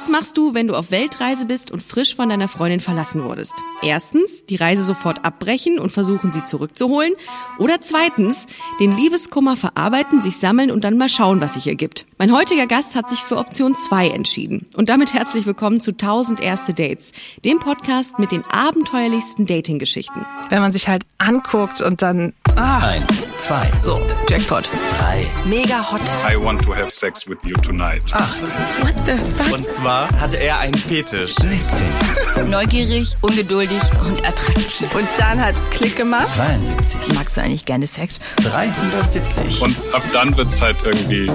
Was machst du, wenn du auf Weltreise bist und frisch von deiner Freundin verlassen wurdest? Erstens, die Reise sofort abbrechen und versuchen, sie zurückzuholen. Oder zweitens, den Liebeskummer verarbeiten, sich sammeln und dann mal schauen, was sich ergibt. Mein heutiger Gast hat sich für Option 2 entschieden. Und damit herzlich willkommen zu 1000 erste Dates, dem Podcast mit den abenteuerlichsten Dating-Geschichten. Wenn man sich halt anguckt und dann... Ah. Eins, zwei, So, Jackpot. drei, Mega hot. I want to have sex with you tonight. acht, What the fuck? Und zwar hatte er einen Fetisch. 17, Neugierig, ungeduldig und attraktiv. Und dann hat's Klick gemacht. 72, Magst du eigentlich gerne Sex? 370, Und ab dann wird's halt irgendwie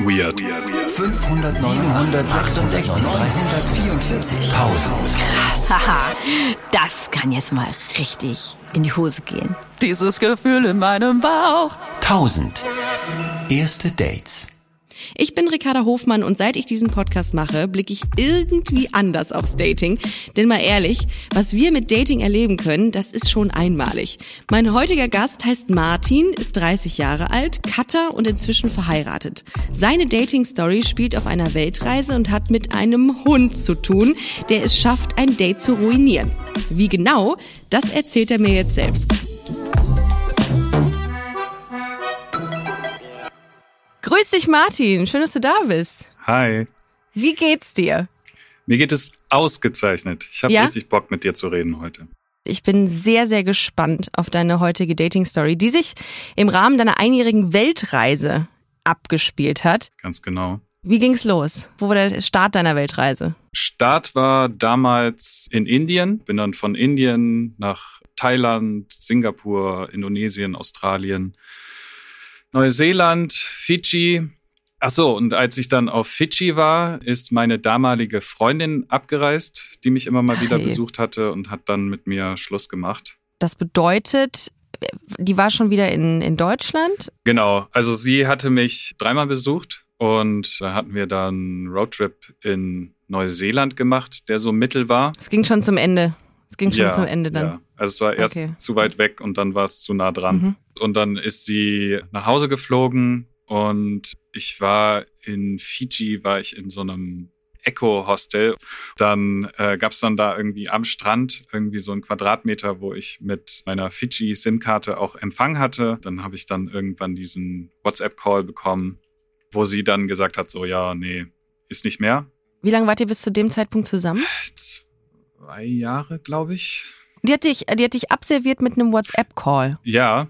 weird. 500, 766, 344, 1000. Haha, das kann jetzt mal richtig in die Hose gehen. Dieses Gefühl in meinem Bauch. 1000. Erste Dates. Ich bin Ricarda Hofmann und seit ich diesen Podcast mache, blicke ich irgendwie anders aufs Dating. Denn mal ehrlich, was wir mit Dating erleben können, das ist schon einmalig. Mein heutiger Gast heißt Martin, ist 30 Jahre alt, Cutter und inzwischen verheiratet. Seine Dating-Story spielt auf einer Weltreise und hat mit einem Hund zu tun, der es schafft, ein Date zu ruinieren. Wie genau, das erzählt er mir jetzt selbst. Grüß dich, Martin. Schön, dass du da bist. Hi. Wie geht's dir? Mir geht es ausgezeichnet. Ich habe Ja? richtig Bock, mit dir zu reden heute. Ich bin sehr, sehr gespannt auf deine heutige Dating-Story, die sich im Rahmen deiner einjährigen Weltreise abgespielt hat. Ganz genau. Wie ging's los? Wo war der Start deiner Weltreise? Start war damals in Indien. Bin dann von Indien nach Thailand, Singapur, Indonesien, Australien, Neuseeland, Fidschi. Ach so, und als ich dann auf Fidschi war, ist meine damalige Freundin abgereist, die mich immer mal wieder Hey. besucht hatte und hat dann mit mir Schluss gemacht. Das bedeutet, die war schon wieder in, in Deutschland. Genau, also sie hatte mich dreimal besucht und da hatten wir dann einen Roadtrip in Neuseeland gemacht, der so mittel war. Es ging schon zum Ende. Es ging schon zum Ende dann. Ja. Also es war erst Okay. zu weit weg und dann war es zu nah dran. Mhm. Und dann ist sie nach Hause geflogen und ich war in Fiji, war ich in so einem Eco-Hostel. Dann äh, gab es dann da irgendwie am Strand irgendwie so einen Quadratmeter, wo ich mit meiner Fiji-SIM-Karte auch Empfang hatte. Dann habe ich dann irgendwann diesen WhatsApp-Call bekommen, wo sie dann gesagt hat, so ja, nee, ist nicht mehr. Wie lange wart ihr bis zu dem Zeitpunkt zusammen? Zwei Jahre, glaube ich. Die hat dich, die hat dich abserviert mit einem WhatsApp-Call. Ja,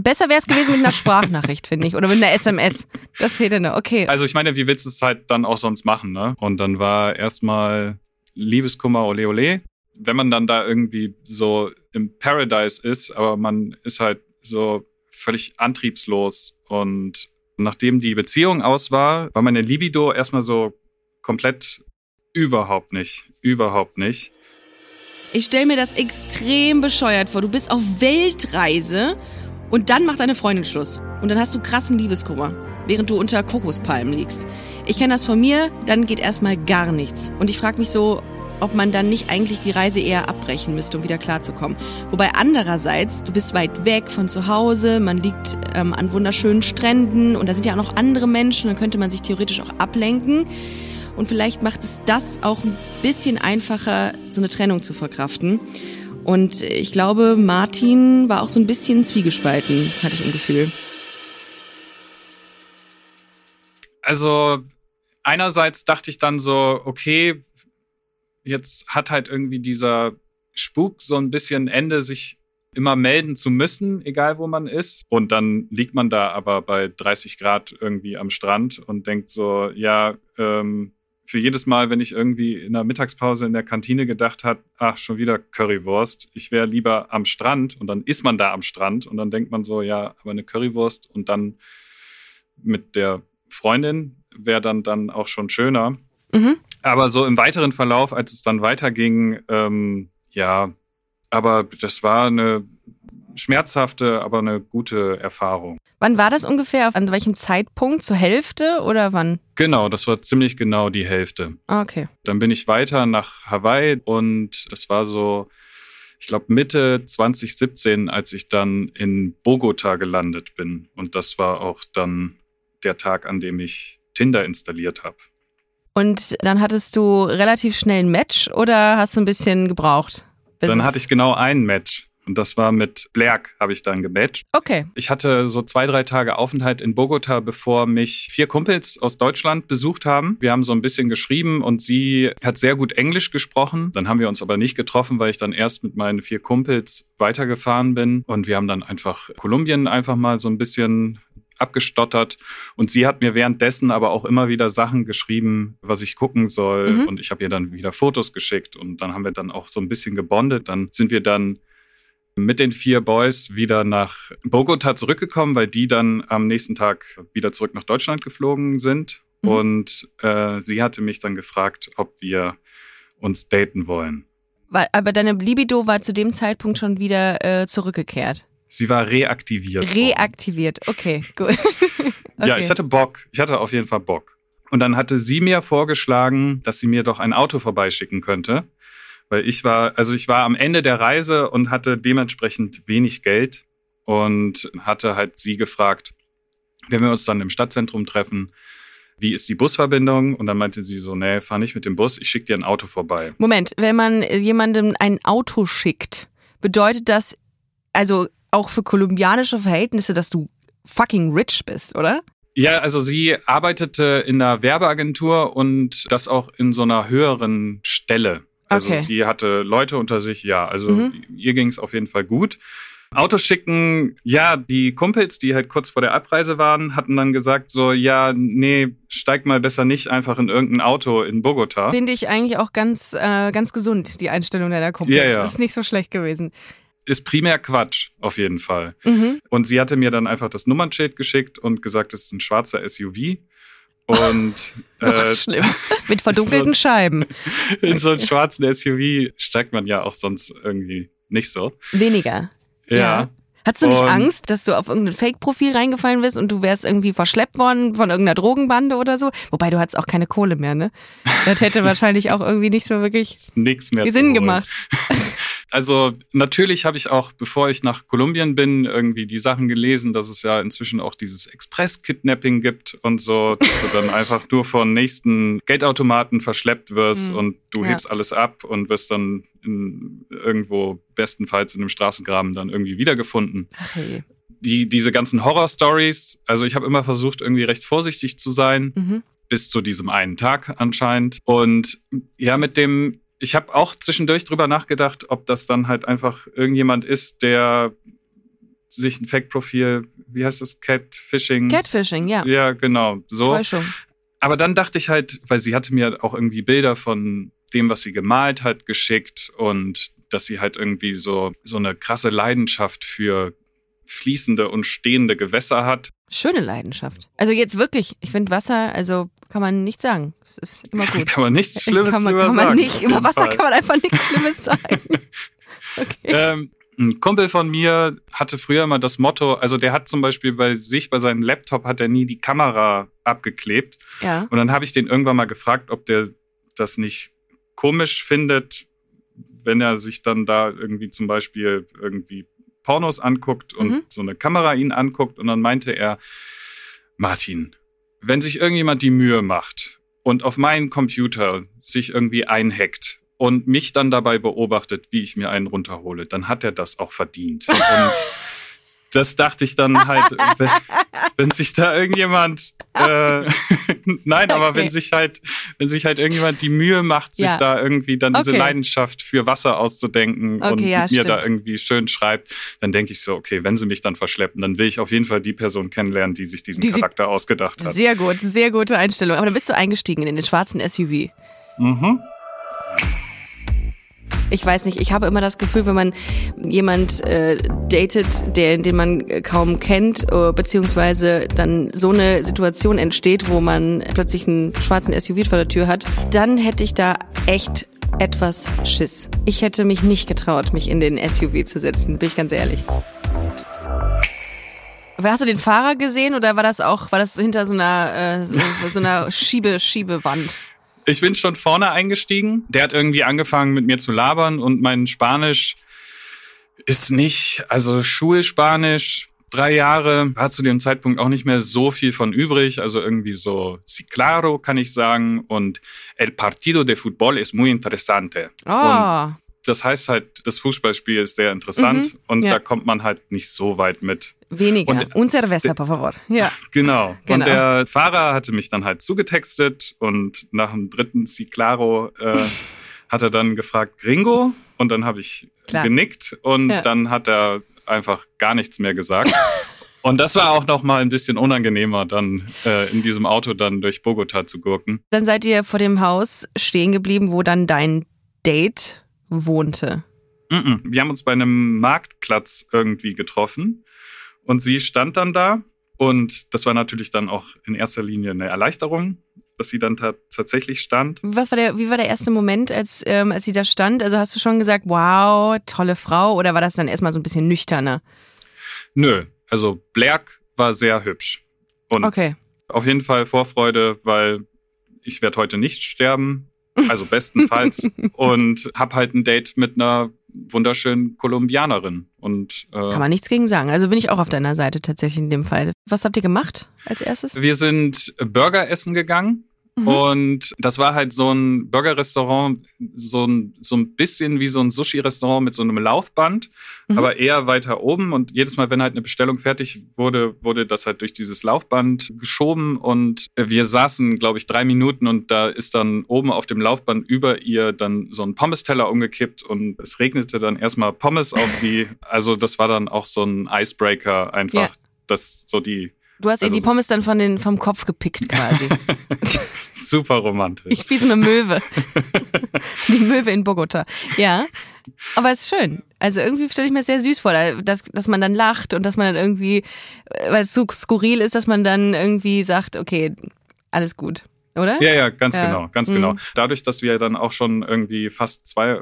Besser wäre es gewesen mit einer Sprachnachricht, finde ich. Oder mit einer SMS. Das ja noch. Okay. Also ich meine, wie willst du es halt dann auch sonst machen, ne? Und dann war erstmal Liebeskummer, ole ole. Wenn man dann da irgendwie so im Paradise ist, aber man ist halt so völlig antriebslos und nachdem die Beziehung aus war, war meine Libido erstmal so komplett überhaupt nicht, überhaupt nicht. Ich stelle mir das extrem bescheuert vor. Du bist auf Weltreise und dann macht deine Freundin Schluss. Und dann hast du krassen Liebeskummer, während du unter Kokospalmen liegst. Ich kenne das von mir, dann geht erstmal gar nichts. Und ich frage mich so, ob man dann nicht eigentlich die Reise eher abbrechen müsste, um wieder klarzukommen. Wobei andererseits, du bist weit weg von zu Hause, man liegt ähm, an wunderschönen Stränden und da sind ja auch noch andere Menschen, dann könnte man sich theoretisch auch ablenken. Und vielleicht macht es das auch ein bisschen einfacher, so eine Trennung zu verkraften. Und ich glaube, Martin war auch so ein bisschen zwiegespalten. Das hatte ich im Gefühl. Also einerseits dachte ich dann so, okay, jetzt hat halt irgendwie dieser Spuk so ein bisschen Ende, sich immer melden zu müssen, egal wo man ist. Und dann liegt man da aber bei 30 Grad irgendwie am Strand und denkt so, ja, ähm, für jedes Mal, wenn ich irgendwie in der Mittagspause in der Kantine gedacht hat, ach, schon wieder Currywurst, ich wäre lieber am Strand und dann ist man da am Strand und dann denkt man so, ja, aber eine Currywurst und dann mit der Freundin wäre dann, dann auch schon schöner. Mhm. Aber so im weiteren Verlauf, als es dann weiterging, ähm, ja, aber das war eine schmerzhafte, aber eine gute Erfahrung. Wann war das ungefähr? An welchem Zeitpunkt? Zur Hälfte oder wann? Genau, das war ziemlich genau die Hälfte. Ah, Okay. Dann bin ich weiter nach Hawaii und das war so, ich glaube, Mitte 2017, als ich dann in Bogota gelandet bin. Und das war auch dann der Tag, an dem ich Tinder installiert habe. Und dann hattest du relativ schnell ein Match oder hast du ein bisschen gebraucht? Dann hatte ich genau ein Match. Und das war mit Blerk, habe ich dann gematcht. Okay. Ich hatte so zwei, drei Tage Aufenthalt in Bogota, bevor mich vier Kumpels aus Deutschland besucht haben. Wir haben so ein bisschen geschrieben und sie hat sehr gut Englisch gesprochen. Dann haben wir uns aber nicht getroffen, weil ich dann erst mit meinen vier Kumpels weitergefahren bin. Und wir haben dann einfach Kolumbien einfach mal so ein bisschen abgestottert. Und sie hat mir währenddessen aber auch immer wieder Sachen geschrieben, was ich gucken soll. Mhm. Und ich habe ihr dann wieder Fotos geschickt. Und dann haben wir dann auch so ein bisschen gebondet. Dann sind wir dann mit den vier Boys wieder nach Bogota zurückgekommen, weil die dann am nächsten Tag wieder zurück nach Deutschland geflogen sind. Mhm. Und äh, sie hatte mich dann gefragt, ob wir uns daten wollen. Aber deine Libido war zu dem Zeitpunkt schon wieder äh, zurückgekehrt. Sie war reaktiviert. worden. Reaktiviert. Okay, gut. Ja, Okay. ich hatte Bock. Ich hatte auf jeden Fall Bock. Und dann hatte sie mir vorgeschlagen, dass sie mir doch ein Auto vorbeischicken könnte. Weil ich war, also ich war am Ende der Reise und hatte dementsprechend wenig Geld und hatte halt sie gefragt, wenn wir uns dann im Stadtzentrum treffen, wie ist die Busverbindung? Und dann meinte sie so, nee, fahr nicht mit dem Bus, ich schicke dir ein Auto vorbei. Moment, wenn man jemandem ein Auto schickt, bedeutet das also auch für kolumbianische Verhältnisse, dass du fucking rich bist, oder? Ja, also sie arbeitete in einer Werbeagentur und das auch in so einer höheren Stelle. Also Okay. sie hatte Leute unter sich, ja. Also Mhm. ihr ging es auf jeden Fall gut. Autos schicken, ja, die Kumpels, die halt kurz vor der Abreise waren, hatten dann gesagt so, ja, nee, steig mal besser nicht einfach in irgendein Auto in Bogota. Finde ich eigentlich auch ganz, äh, ganz gesund, die Einstellung deiner Kumpels. Ja, ja. Ist nicht so schlecht gewesen. Ist primär Quatsch, auf jeden Fall. Mhm. Und sie hatte mir dann einfach das Nummernschild geschickt und gesagt, es ist ein schwarzer SUV. Und äh, schlimm. Mit verdunkelten Scheiben. in so einen schwarzen SUV steigt man ja auch sonst irgendwie nicht so. Weniger. Ja. Hattest du nicht Und- Angst, dass du auf irgendein Fake-Profil reingefallen bist und du wärst irgendwie verschleppt worden von irgendeiner Drogenbande oder so? Wobei du hattest auch keine Kohle mehr, ne? Das hätte wahrscheinlich auch irgendwie nicht so wirklich nichts mehr Sinn gemacht. Also natürlich habe ich auch, bevor ich nach Kolumbien bin, irgendwie die Sachen gelesen, dass es ja inzwischen auch dieses Express-Kidnapping gibt und so, dass du dann einfach nur von nächsten Geldautomaten verschleppt wirst Hm. und du Ja. hebst alles ab und wirst dann in, irgendwo bestenfalls in einem Straßengraben dann irgendwie wiedergefunden. Ach hey. Die, diese ganzen Horror-Stories, also ich habe immer versucht, irgendwie recht vorsichtig zu sein. Mhm. bis zu diesem einen Tag anscheinend. Und ja, mit dem, ich habe auch zwischendurch drüber nachgedacht, ob das dann halt einfach irgendjemand ist, der sich ein Fake-Profil, wie heißt das, Catfishing? Catfishing, ja. Ja, genau, so. Täuschung. Aber dann dachte ich halt, weil sie hatte mir auch irgendwie Bilder von dem, was sie gemalt hat, geschickt und dass sie halt irgendwie so, so eine krasse Leidenschaft für fließende und stehende Gewässer hat. Schöne Leidenschaft. Also jetzt wirklich, ich finde Wasser, also kann man nicht sagen. Es ist immer gut. Kann man nichts Schlimmes kann man, kann man sagen, nicht, über Wasser Fall. kann man einfach nichts Schlimmes sagen. Okay. Ähm, ein Kumpel von mir hatte früher immer das Motto, also der hat zum Beispiel bei sich, bei seinem Laptop, hat er nie die Kamera abgeklebt. Ja. Und dann habe ich den irgendwann mal gefragt, ob der das nicht komisch findet, wenn er sich dann da irgendwie zum Beispiel irgendwie Pornos anguckt und Mhm. so eine Kamera ihn anguckt. Und dann meinte er, Martin, wenn sich irgendjemand die Mühe macht und auf meinen Computer sich irgendwie einhackt und mich dann dabei beobachtet, wie ich mir einen runterhole, dann hat er das auch verdient. Und das dachte ich dann halt, wenn, sich da irgendjemand, äh, nein, aber Okay. wenn sich halt, wenn sich halt irgendjemand die Mühe macht, sich Ja. da irgendwie dann diese Okay. Leidenschaft für Wasser auszudenken Okay, und ja, mir da stimmt. irgendwie schön schreibt, dann denke ich so, okay, wenn sie mich dann verschleppen, dann will ich auf jeden Fall die Person kennenlernen, die sich diesen Die Charakter ausgedacht hat. Sehr gut, sehr gute Einstellung. Aber dann bist du eingestiegen in den schwarzen SUV. Mhm. Ich weiß nicht, ich habe immer das Gefühl, wenn man jemand äh, datet, der, den man äh, kaum kennt, äh, beziehungsweise dann so eine Situation entsteht, wo man plötzlich einen schwarzen SUV vor der Tür hat, dann hätte ich da echt etwas Schiss. Ich hätte mich nicht getraut, mich in den SUV zu setzen, bin ich ganz ehrlich. Hast du den Fahrer gesehen oder war das auch, war das hinter so einer, äh, so, so einer Schiebe, Schiebewand? Ich bin schon vorne eingestiegen. Der hat irgendwie angefangen mit mir zu labern und mein Spanisch ist nicht, also Schulspanisch, drei Jahre war zu dem Zeitpunkt auch nicht mehr so viel von übrig. Also irgendwie so Si claro kann ich sagen und El partido de fútbol es muy interesante. Oh, Das heißt halt, das Fußballspiel ist sehr interessant Mhm, und ja. da kommt man halt nicht so weit mit. Weniger. Und- Un cerveza, por favor. Ja. Genau. Genau. Und der Fahrer hatte mich dann halt zugetextet und nach dem dritten Si claro äh, hat er dann gefragt, Gringo? Und dann habe ich Klar. genickt und Ja. dann hat er einfach gar nichts mehr gesagt. und das war auch noch mal ein bisschen unangenehmer, dann äh, in diesem Auto dann durch Bogota zu gurken. Dann seid ihr vor dem Haus stehen geblieben, wo dann dein Date wohnte. Mhm. Wir haben uns bei einem Marktplatz irgendwie getroffen und sie stand dann da und das war natürlich dann auch in erster Linie eine Erleichterung, dass sie dann ta tatsächlich stand. Was war der, wie war der erste Moment, als, ähm, als sie da stand? Also hast du schon gesagt, wow, tolle Frau, oder war das dann erstmal so ein bisschen nüchterner? Nö, also Blerk war sehr hübsch und Okay. auf jeden Fall Vorfreude, weil ich werde heute nicht sterben, also bestenfalls und hab halt ein Date mit einer wunderschönen Kolumbianerin und äh, Kann man nichts gegen sagen. Also bin ich auch auf deiner Seite tatsächlich in dem Fall. Was habt ihr gemacht als erstes? Wir sind Burger essen gegangen. Mhm. Und das war halt so ein Burger-Restaurant, so ein, so ein bisschen wie so ein Sushi-Restaurant mit so einem Laufband, Mhm. aber eher weiter oben. Und jedes Mal, wenn halt eine Bestellung fertig wurde, wurde das halt durch dieses Laufband geschoben. Und wir saßen, glaube ich, drei Minuten und da ist dann oben auf dem Laufband über ihr dann so ein Pommes-Teller umgekippt und es regnete dann erstmal Pommes auf sie. Also das war dann auch so ein Icebreaker einfach. Ja. Das so die Du hast ihr Also die so- Pommes dann von den, vom Kopf gepickt quasi. super romantisch. Ich wie so eine Möwe. Die Möwe in Bogota. Ja. Aber es ist schön. Also irgendwie stelle ich mir sehr süß vor, dass, dass man dann lacht und dass man dann irgendwie, weil es so skurril ist, dass man dann irgendwie sagt, okay, alles gut. Oder? Ja, ja, ganz Ja. genau, ganz Mhm. genau. Dadurch, dass wir dann auch schon irgendwie fast zwei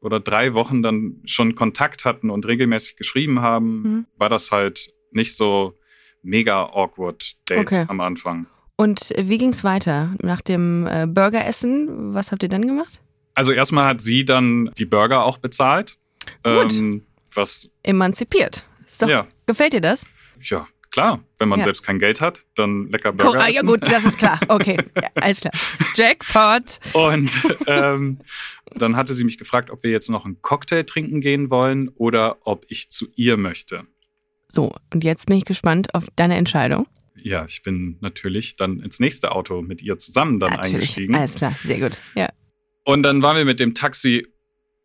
oder drei Wochen dann schon Kontakt hatten und regelmäßig geschrieben haben, Mhm. war das halt nicht so mega awkward Date Okay. am Anfang. Und wie ging's weiter? Nach dem äh, Burgeressen, was habt ihr dann gemacht? Also erstmal hat sie dann die Burger auch bezahlt. Gut. Ähm, was, Emanzipiert. Doch, ja, Gefällt dir das? ja, klar. Wenn man Ja. selbst kein Geld hat, dann lecker Burger Cool, ah, ja gut, das ist klar. Okay, ja, alles klar. Jackpot. Und ähm, dann hatte sie mich gefragt, ob wir jetzt noch einen Cocktail trinken gehen wollen oder ob ich zu ihr möchte. So, und jetzt bin ich gespannt auf deine Entscheidung. Ja, ich bin natürlich dann ins nächste Auto mit ihr zusammen dann Natürlich. eingestiegen. Alles klar, sehr gut. Ja. Und dann waren wir mit dem Taxi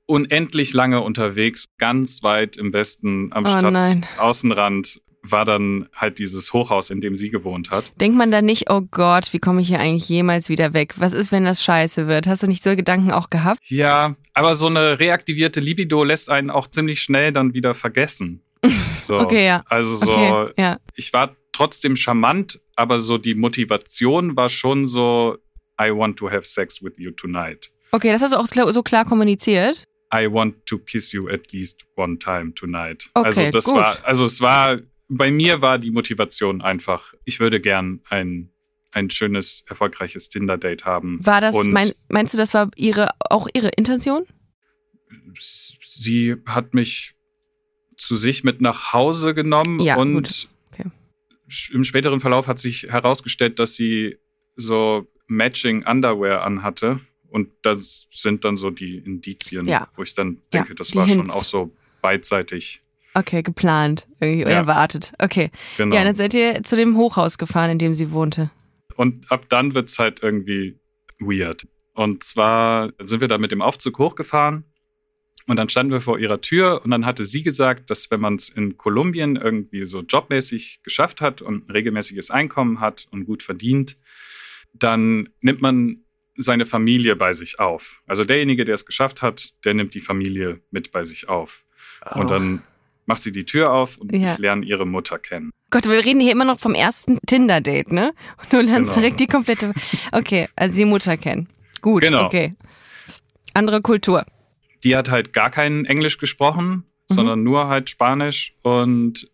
unendlich lange unterwegs, ganz weit im Westen am Oh. Stadtaußenrand war dann halt dieses Hochhaus, in dem sie gewohnt hat. Denkt man da nicht, oh Gott, wie komme ich hier eigentlich jemals wieder weg? Was ist, wenn das scheiße wird? Hast du nicht so Gedanken auch gehabt? Ja, aber so eine reaktivierte Libido lässt einen auch ziemlich schnell dann wieder vergessen. So. Okay, ja. Also so, Okay, ja. ich war trotzdem charmant, aber so die Motivation war schon so, I want to have sex with you tonight. Okay, das hast du auch so klar kommuniziert. I want to kiss you at least one time tonight. Okay, also das gut. war, also es war, bei mir war die Motivation einfach, ich würde gern ein, ein schönes, erfolgreiches Tinder-Date haben. War das, mein, meinst du, das war ihre, auch ihre Intention? sie hat mich zu sich mit nach Hause genommen Ja, und gut. Okay. im späteren Verlauf hat sich herausgestellt, dass sie so Matching Underwear anhatte. Und das sind dann so die Indizien, Ja. wo ich dann Ja, denke, das die war schon Hints. auch so beidseitig. Okay, geplant irgendwie oder Ja. erwartet. Okay. Genau. Ja, dann seid ihr zu dem Hochhaus gefahren, in dem sie wohnte. Und ab dann wird's halt irgendwie weird. Und zwar sind wir da mit dem Aufzug hochgefahren und dann standen wir vor ihrer Tür und dann hatte sie gesagt, dass wenn man es in Kolumbien irgendwie so jobmäßig geschafft hat und ein regelmäßiges Einkommen hat und gut verdient, dann nimmt man seine Familie bei sich auf. Also derjenige, der es geschafft hat, der nimmt die Familie mit bei sich auf. Und dann macht sie die Tür auf und Oh. Ja. ich lerne ihre Mutter kennen. Gott, wir reden hier immer noch vom ersten Tinder-Date, ne? Und du lernst Genau. direkt die komplette. Okay, also die Mutter kennen. Gut, Genau. okay. Andere Kultur. Die hat halt gar kein Englisch gesprochen, sondern nur halt Spanisch. Und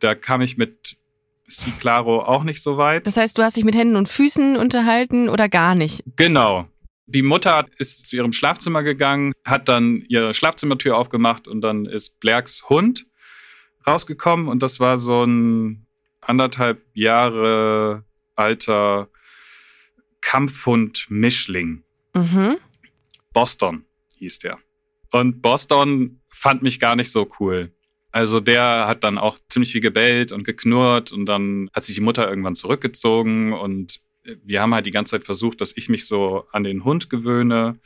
da kam ich mit Si Claro auch nicht so weit. Das heißt, du hast dich mit Händen und Füßen unterhalten oder gar nicht? Genau. Die Mutter ist zu ihrem Schlafzimmer gegangen, hat dann ihre Schlafzimmertür aufgemacht und dann ist Blerks Hund rausgekommen und das war so ein anderthalb Jahre alter Kampfhund Mischling. Mhm. Boston hieß der. Und Boston fand mich gar nicht so cool. Also der hat dann auch ziemlich viel gebellt und geknurrt und dann hat sich die Mutter irgendwann zurückgezogen und wir haben halt die ganze Zeit versucht, dass ich mich so an den Hund gewöhne.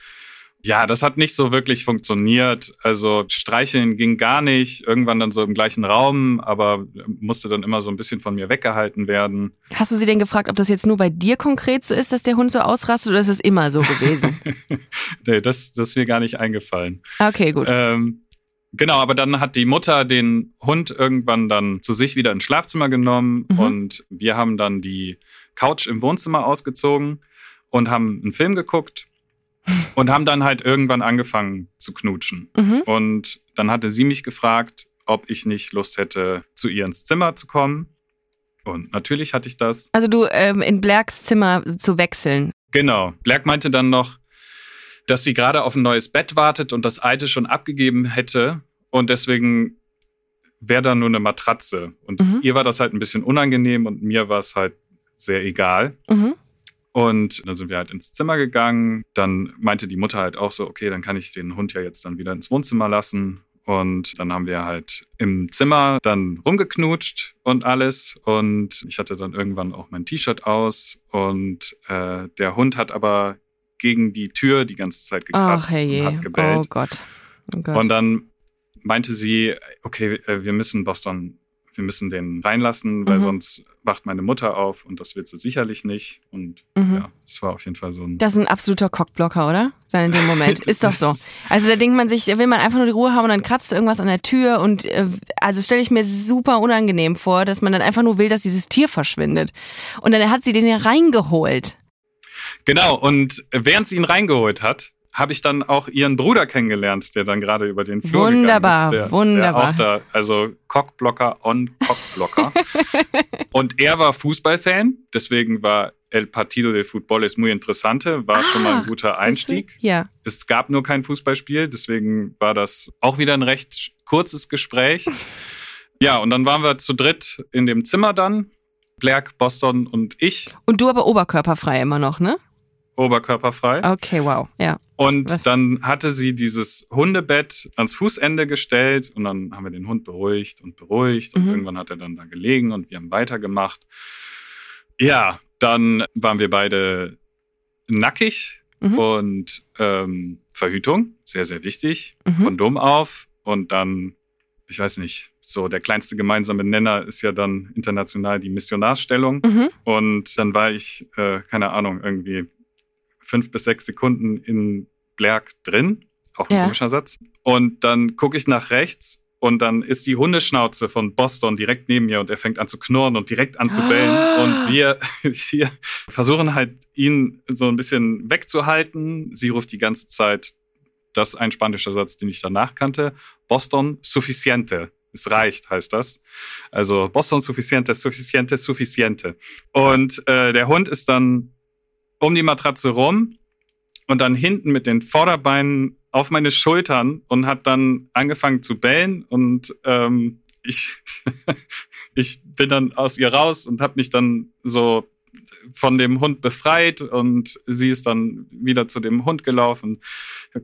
Ja, das hat nicht so wirklich funktioniert. Also streicheln ging gar nicht. Irgendwann dann so im gleichen Raum, aber musste dann immer so ein bisschen von mir weggehalten werden. Hast du sie denn gefragt, ob das jetzt nur bei dir konkret so ist, dass der Hund so ausrastet oder ist es immer so gewesen? nee, das, das ist mir gar nicht eingefallen. okay, gut. Ähm, genau, aber dann hat die Mutter den Hund irgendwann dann zu sich wieder ins Schlafzimmer genommen Mhm. und wir haben dann die Couch im Wohnzimmer ausgezogen und haben einen Film geguckt und haben dann halt irgendwann angefangen zu knutschen. Mhm. Und dann hatte sie mich gefragt, ob ich nicht Lust hätte, zu ihr ins Zimmer zu kommen. Und natürlich hatte ich das. Also du ähm, in Blacks Zimmer zu wechseln. Genau. Black meinte dann noch, dass sie gerade auf ein neues Bett wartet und das alte schon abgegeben hätte. Und deswegen wäre da nur eine Matratze. Und Mhm. ihr war das halt ein bisschen unangenehm und mir war es halt sehr egal. Mhm. Und dann sind wir halt ins Zimmer gegangen. Dann meinte die Mutter halt auch so, okay, dann kann ich den Hund ja jetzt dann wieder ins Wohnzimmer lassen. Und dann haben wir halt im Zimmer dann rumgeknutscht und alles. Und ich hatte dann irgendwann auch mein T-Shirt aus. Und äh, der Hund hat aber gegen die Tür die ganze Zeit gekratzt Ach herrje. und hat gebellt. Oh Gott. Oh Gott. Und dann meinte sie, okay, äh, wir müssen Boston, wir müssen den reinlassen, weil Mhm. sonst wacht meine Mutter auf und das wird sie sicherlich nicht. Und Mhm. ja, das war auf jeden Fall so ein. Das ist ein absoluter Cockblocker, oder? Dann in dem Moment. Ist doch so. Also da denkt man sich, da will man einfach nur die Ruhe haben und dann kratzt irgendwas an der Tür und äh, also stelle ich mir super unangenehm vor, dass man dann einfach nur will, dass dieses Tier verschwindet. Und dann hat sie den ja reingeholt. Genau, und während sie ihn reingeholt hat, habe ich dann auch ihren Bruder kennengelernt, der dann gerade über den Flur Wunderbar, gegangen ist. Der, wunderbar. Der auch da, also Cockblocker on Cockblocker. und er war Fußballfan, deswegen war El Partido de Fútbol es muy interesante, war schon mal Ah, ein guter Einstieg. Ja. Es gab nur kein Fußballspiel, deswegen war das auch wieder ein recht kurzes Gespräch. Ja, und dann waren wir zu dritt in dem Zimmer dann. Black, Boston und ich, Und du aber oberkörperfrei immer noch, ne? Oberkörperfrei. Okay, wow. Ja. Und Was? dann hatte sie dieses Hundebett ans Fußende gestellt und dann haben wir den Hund beruhigt und beruhigt und Mhm. irgendwann hat er dann da gelegen und wir haben weitergemacht. Ja, dann waren wir beide nackig Mhm. und ähm, Verhütung, sehr, sehr wichtig. Mhm. Kondom auf und dann, ich weiß nicht, so der kleinste gemeinsame Nenner ist ja dann international die Missionarsstellung. Mhm. Und dann war ich, äh, keine Ahnung, irgendwie fünf bis sechs Sekunden in Blerk drin. Auch ein Ja. komischer Satz. Und dann gucke ich nach rechts und dann ist die Hundeschnauze von Boston direkt neben mir und er fängt an zu knurren und direkt an zu bellen. Ah. Und wir, wir versuchen halt, ihn so ein bisschen wegzuhalten. Sie ruft die ganze Zeit, das ist ein spanischer Satz, den ich danach kannte. Boston suficiente. Es reicht, heißt das. Also Boston suficiente, suficiente, suficiente. Und äh, der Hund ist dann um die Matratze rum und dann hinten mit den Vorderbeinen auf meine Schultern und hat dann angefangen zu bellen und ähm, ich, ich bin dann aus ihr raus und habe mich dann so von dem Hund befreit und sie ist dann wieder zu dem Hund gelaufen,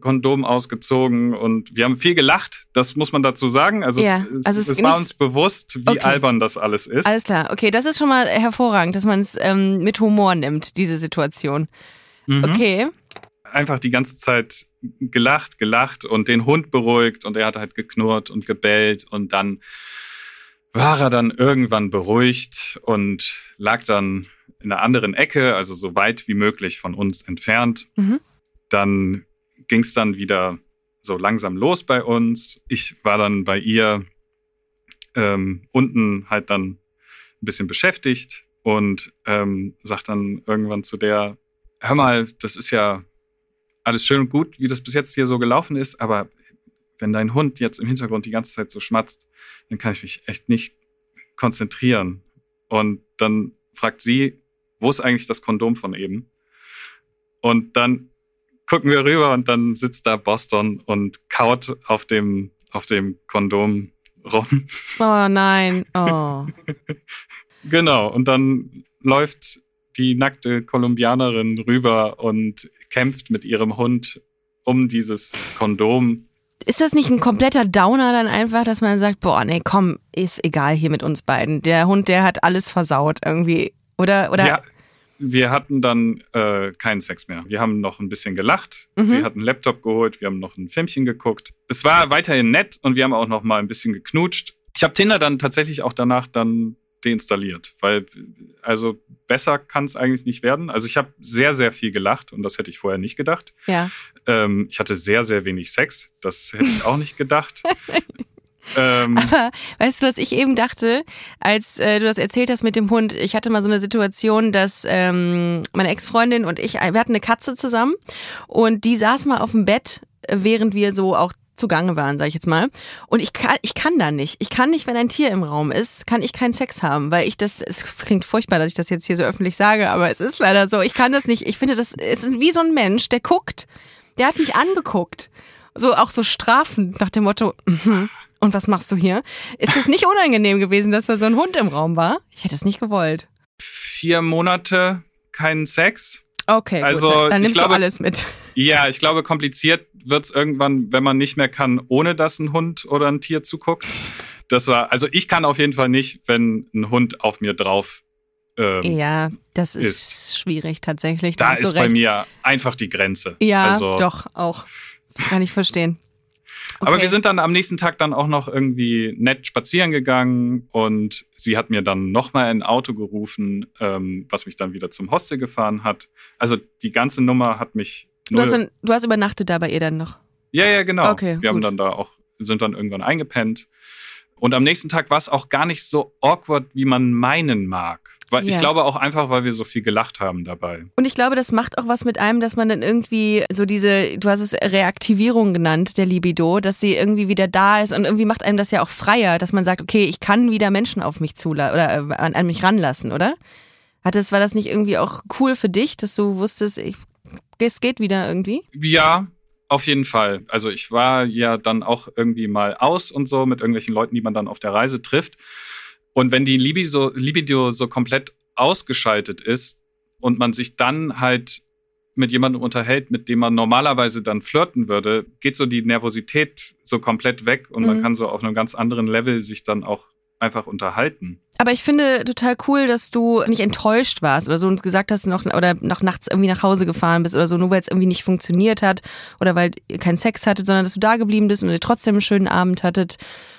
Kondom ausgezogen und wir haben viel gelacht, das muss man dazu sagen. Also, Ja, es, also es, es war uns bewusst, wie Okay. albern das alles ist. Alles klar. Okay, das ist schon mal hervorragend, dass man es ähm, mit Humor nimmt, diese Situation. Mhm. Okay. einfach die ganze Zeit gelacht, gelacht und den Hund beruhigt und er hat halt geknurrt und gebellt und dann war er dann irgendwann beruhigt und lag dann in einer anderen Ecke, also so weit wie möglich von uns entfernt. Mhm. Dann ging es dann wieder so langsam los bei uns. Ich war dann bei ihr ähm, unten halt dann ein bisschen beschäftigt und ähm, sagt dann irgendwann zu der, hör mal, das ist ja alles schön und gut, wie das bis jetzt hier so gelaufen ist, aber wenn dein Hund jetzt im Hintergrund die ganze Zeit so schmatzt, dann kann ich mich echt nicht konzentrieren. Und dann fragt sie, wo ist eigentlich das Kondom von eben? Und dann gucken wir rüber und dann sitzt da Boston und kaut auf dem, auf dem Kondom rum. Oh nein. Oh. Genau, und dann läuft die nackte Kolumbianerin rüber und kämpft mit ihrem Hund um dieses Kondom. Ist das nicht ein kompletter Downer dann einfach, dass man sagt, boah, nee, komm, ist egal hier mit uns beiden. Der Hund, der hat alles versaut irgendwie. Oder, oder? Ja, wir hatten dann äh, keinen Sex mehr. Wir haben noch ein bisschen gelacht. Mhm. Sie hat einen Laptop geholt, wir haben noch ein Filmchen geguckt. Es war weiterhin nett und wir haben auch noch mal ein bisschen geknutscht. Ich habe Tinder dann tatsächlich auch danach dann deinstalliert, weil also besser kann es eigentlich nicht werden. Also ich habe sehr, sehr viel gelacht und das hätte ich vorher nicht gedacht. Ja. Ähm, ich hatte sehr, sehr wenig Sex. Das hätte ich auch nicht gedacht. ähm, Aber weißt du, was ich eben dachte, als äh, du das erzählt hast mit dem Hund? Ich hatte mal so eine Situation, dass ähm, meine Ex-Freundin und ich, wir hatten eine Katze zusammen und die saß mal auf dem Bett, äh, während wir so auch zugange waren, sag ich jetzt mal. Und ich kann, ich kann da nicht. Ich kann nicht, wenn ein Tier im Raum ist, kann ich keinen Sex haben, weil ich das, es klingt furchtbar, dass ich das jetzt hier so öffentlich sage, aber es ist leider so. Ich kann das nicht. Ich finde, das es ist wie so ein Mensch, der guckt. Der hat mich angeguckt. So, auch so strafend nach dem Motto, mhm. Und was machst du hier? Ist es nicht unangenehm gewesen, dass da so ein Hund im Raum war? Ich hätte es nicht gewollt. vier Monate keinen Sex. Okay, Also, gut, dann ich nimmst glaube- du alles mit. Ja, ich glaube, kompliziert wird's irgendwann, wenn man nicht mehr kann, ohne dass ein Hund oder ein Tier zuguckt. Das war, also ich kann auf jeden Fall nicht, wenn ein Hund auf mir drauf. Ähm, Ja, das ist, ist- schwierig tatsächlich. Da du ist bei recht. mir einfach die Grenze. Ja, also, doch, auch. Kann ich verstehen. Aber Okay. wir sind dann am nächsten Tag dann auch noch irgendwie nett spazieren gegangen und sie hat mir dann nochmal ein Auto gerufen, ähm, was mich dann wieder zum Hostel gefahren hat. Also die ganze Nummer hat mich Du hast, dann, du hast übernachtet da bei ihr dann noch. Ja, ja, genau. Okay, wir haben gut. dann da auch, sind dann irgendwann eingepennt. Und am nächsten Tag war es auch gar nicht so awkward, wie man meinen mag. Weil ich Ja. glaube auch einfach, weil wir so viel gelacht haben dabei. Und ich glaube, das macht auch was mit einem, dass man dann irgendwie so diese, du hast es Reaktivierung genannt, der Libido, dass sie irgendwie wieder da ist und irgendwie macht einem das ja auch freier, dass man sagt, okay, ich kann wieder Menschen auf mich zulassen oder äh, an, an mich ranlassen, oder? Hat das, war das nicht irgendwie auch cool für dich, dass du wusstest, ich, es geht wieder irgendwie? Ja, auf jeden Fall. Also ich war ja dann auch irgendwie mal aus und so mit irgendwelchen Leuten, die man dann auf der Reise trifft. Und wenn die Libido, Libido so komplett ausgeschaltet ist und man sich dann halt mit jemandem unterhält, mit dem man normalerweise dann flirten würde, geht so die Nervosität so komplett weg und man Mhm. kann so auf einem ganz anderen Level sich dann auch einfach unterhalten. Aber ich finde total cool, dass du nicht enttäuscht warst oder so und gesagt hast, noch oder noch nachts irgendwie nach Hause gefahren bist oder so, nur weil es irgendwie nicht funktioniert hat oder weil ihr keinen Sex hattet, sondern dass du da geblieben bist und ihr trotzdem einen schönen Abend hattet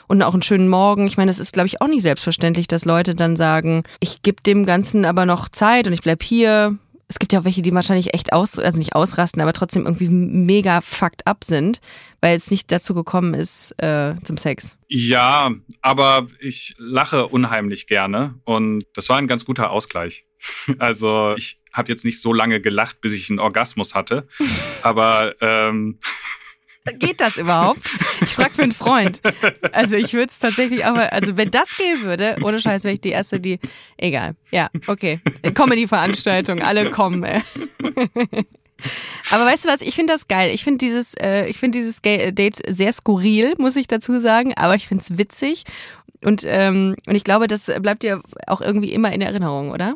und auch einen schönen Morgen. Ich meine, das ist, glaube ich, auch nicht selbstverständlich, dass Leute dann sagen, ich gebe dem Ganzen aber noch Zeit und ich bleib hier. Es gibt ja auch welche, die wahrscheinlich echt aus, also nicht ausrasten, aber trotzdem irgendwie mega fucked up sind, weil es nicht dazu gekommen ist äh, zum Sex. Ja, aber ich lache unheimlich gerne und das war ein ganz guter Ausgleich. Also ich habe jetzt nicht so lange gelacht, bis ich einen Orgasmus hatte, aber ähm, Geht das überhaupt? Ich frage für einen Freund. Also ich würde es tatsächlich auch, also wenn das gehen würde, ohne Scheiß wäre ich die Erste, die, egal. Ja, okay. Comedy-Veranstaltung, alle kommen. Ey. Aber weißt du was, ich finde das geil. Ich finde dieses, äh, ich finde dieses Date sehr skurril, muss ich dazu sagen, aber ich finde es witzig. Und, ähm, und ich glaube, das bleibt dir auch irgendwie immer in Erinnerung, oder?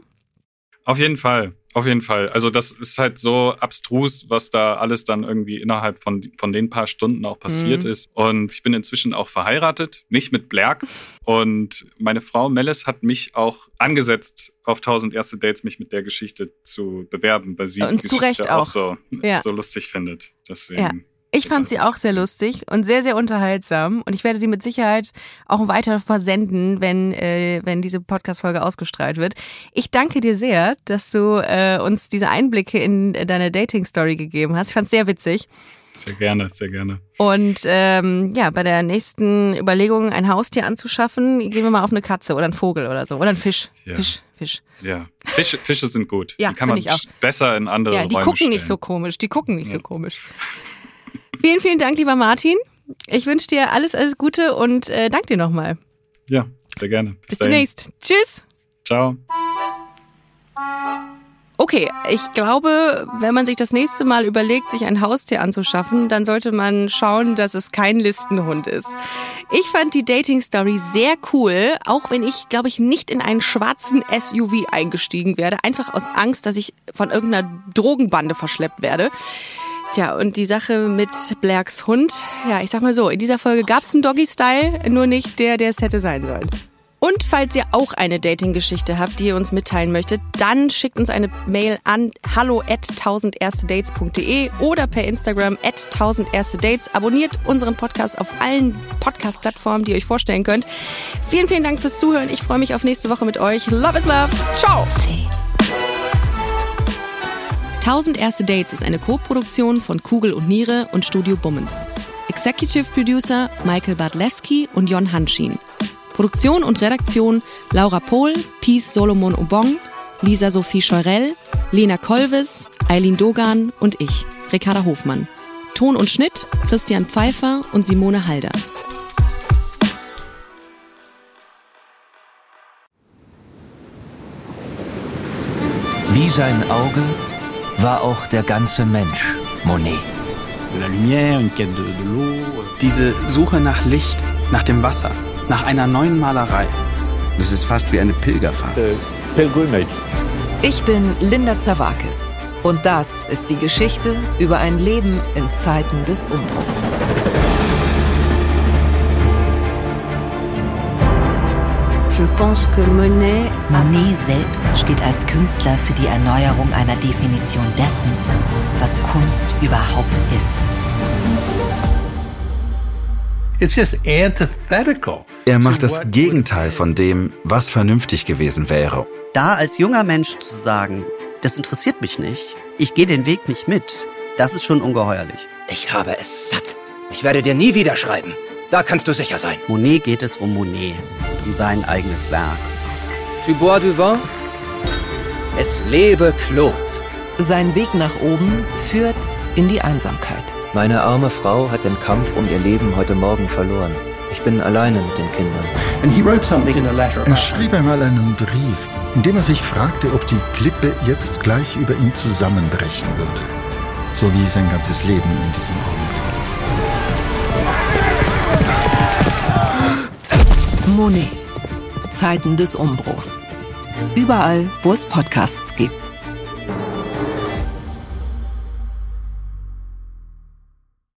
auf jeden Fall, auf jeden Fall. Also das ist halt so abstrus, was da alles dann irgendwie innerhalb von, von den paar Stunden auch passiert Mhm. ist. Und ich bin inzwischen auch verheiratet, nicht mit Blerk. Und meine Frau Melis hat mich auch angesetzt, auf 1000 erste Dates mich mit der Geschichte zu bewerben, weil sie Und die Geschichte auch. so, Ja. so lustig findet. Deswegen. Ja. Ich fand sie auch sehr lustig und sehr, sehr unterhaltsam. Und ich werde sie mit Sicherheit auch weiter versenden, wenn, äh, wenn diese Podcast-Folge ausgestrahlt wird. Ich danke dir sehr, dass du äh, uns diese Einblicke in deine Dating-Story gegeben hast. Ich fand es sehr witzig. Sehr gerne, sehr gerne. Und ähm, ja, bei der nächsten Überlegung, ein Haustier anzuschaffen, gehen wir mal auf eine Katze oder einen Vogel oder so. Oder einen Fisch. Ja. Fisch, Fisch. Ja, Fische, Fische sind gut. Ja, die kann man besser in andere Ja, die Räume gucken nicht stellen. so komisch. Die gucken nicht so Ja. komisch. Vielen, vielen Dank, lieber Martin. Ich wünsche dir alles, alles Gute und äh, danke dir nochmal. Ja, sehr gerne. Bis dahin. demnächst. Tschüss. Ciao. Okay, ich glaube, wenn man sich das nächste Mal überlegt, sich ein Haustier anzuschaffen, dann sollte man schauen, dass es kein Listenhund ist. Ich fand die Dating-Story sehr cool, auch wenn ich, glaube ich, nicht in einen schwarzen SUV eingestiegen werde, einfach aus Angst, dass ich von irgendeiner Drogenbande verschleppt werde. Tja, und die Sache mit Blacks Hund, ja, ich sag mal so, in dieser Folge gab's einen Doggy-Style, nur nicht der, der es hätte sein sollen. Und falls ihr auch eine Dating-Geschichte habt, die ihr uns mitteilen möchtet, dann schickt uns eine Mail an hallo at 1000erstedates.de oder per Instagram at 1000erstedates. Abonniert unseren Podcast auf allen Podcast-Plattformen, die ihr euch vorstellen könnt. Vielen, vielen Dank fürs Zuhören. Ich freue mich auf nächste Woche mit euch. Love is love. Ciao. 1000 Erste Dates ist eine Co-Produktion von Kugel und Niere und Studio Bummens. Executive Producer Michael Bartlewski und Jon Hanschin. Produktion und Redaktion Laura Pohl, Peace Solomon Obong, Lisa Sophie Scheurell, Lena Kolves, Eileen Dogan und ich, Ricarda Hofmann. Ton und Schnitt Christian Pfeiffer und Simone Halder. Wie sein Auge war auch der ganze Mensch Monet. Diese Suche nach Licht, nach dem Wasser, nach einer neuen Malerei. Das ist fast wie eine Pilgerfahrt. Ich bin Linda Zawakis und das ist die Geschichte über ein Leben in Zeiten des Umbruchs. Monet Monet selbst steht als Künstler für die Erneuerung einer Definition dessen, was Kunst überhaupt ist. It's just antithetical. Er macht das Gegenteil von dem, was vernünftig gewesen wäre. Da als junger Mensch zu sagen, das interessiert mich nicht, ich gehe den Weg nicht mit, das ist schon ungeheuerlich. Ich habe es satt. Ich werde dir nie wieder schreiben. Da kannst du sicher sein. Monet geht es um Monet, um sein eigenes Werk. Tu bois du vin? Es lebe Claude. Sein Weg nach oben führt in die Einsamkeit. Meine arme Frau hat den Kampf um ihr Leben heute Morgen verloren. Ich bin alleine mit den Kindern. Er schrieb einmal einen Brief, in dem er sich fragte, ob die Klippe jetzt gleich über ihm zusammenbrechen würde. So wie sein ganzes Leben in diesem Augenblick. Monet. Zeiten des Umbruchs. Überall, wo es Podcasts gibt.